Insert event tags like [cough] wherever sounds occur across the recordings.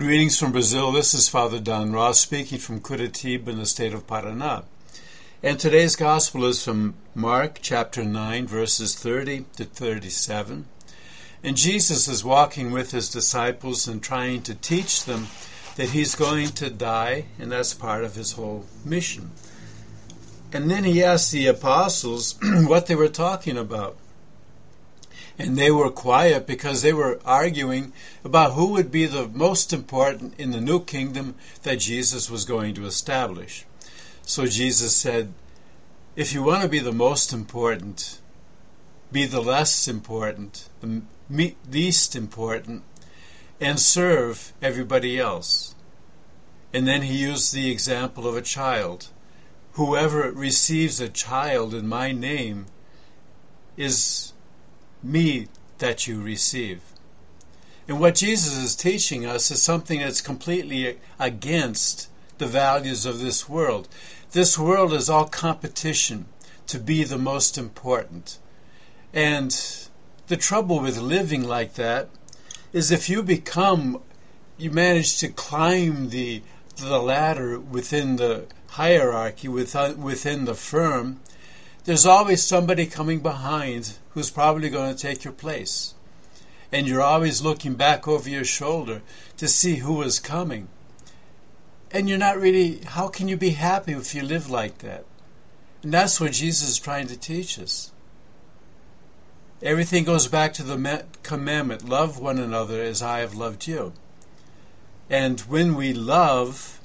Greetings from Brazil. This is Father Don Roth speaking from Curitiba in the state of Paraná. And today's gospel is from Mark chapter 9, verses 30 to 37. And Jesus is walking with his disciples and trying to teach them that he's going to die, and that's part of his whole mission. And then he asked the apostles [clears throat] what they were talking about and they were quiet because they were arguing about who would be the most important in the new kingdom that Jesus was going to establish. So Jesus said, If you want to be the most important, be the less important, the least important, and serve everybody else. And then he used the example of a child. Whoever receives a child in my name is me that you receive. And what Jesus is teaching us is something that's completely against the values of this world. This world is all competition to be the most important. And the trouble with living like that is if you become, you manage to climb the, the ladder within the hierarchy, within, uh, within the firm, there's always somebody coming behind who's probably going to take your place. And you're always looking back over your shoulder to see who is coming. And you're not really, how can you be happy if you live like that? And that's what Jesus is trying to teach us. Everything goes back to the commandment love one another as I have loved you. And when we love,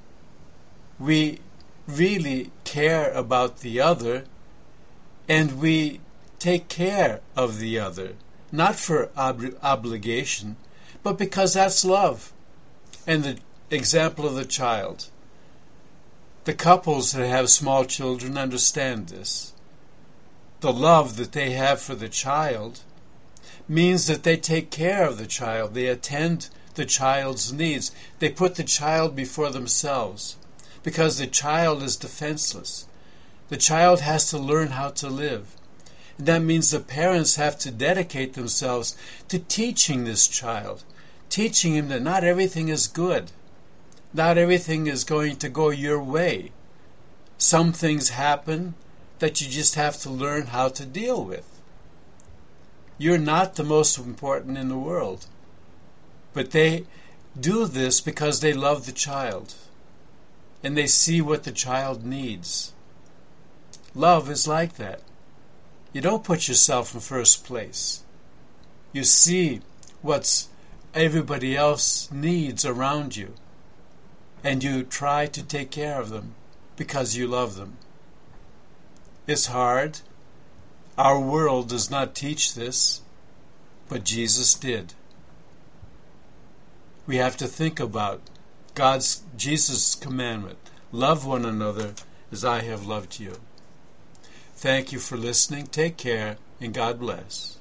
we really care about the other and we take care of the other, not for ob- obligation, but because that's love. And the example of the child. The couples that have small children understand this. The love that they have for the child means that they take care of the child, they attend the child's needs, they put the child before themselves because the child is defenseless. The child has to learn how to live. And that means the parents have to dedicate themselves to teaching this child, teaching him that not everything is good. Not everything is going to go your way. Some things happen that you just have to learn how to deal with. You're not the most important in the world. But they do this because they love the child and they see what the child needs. Love is like that. You don't put yourself in first place. You see what everybody else needs around you, and you try to take care of them because you love them. It's hard. Our world does not teach this, but Jesus did. We have to think about God's Jesus' commandment love one another as I have loved you. Thank you for listening. Take care, and God bless.